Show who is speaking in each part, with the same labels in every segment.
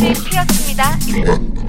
Speaker 1: 무궁화 꽃이 피었습니다.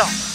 Speaker 1: 그럼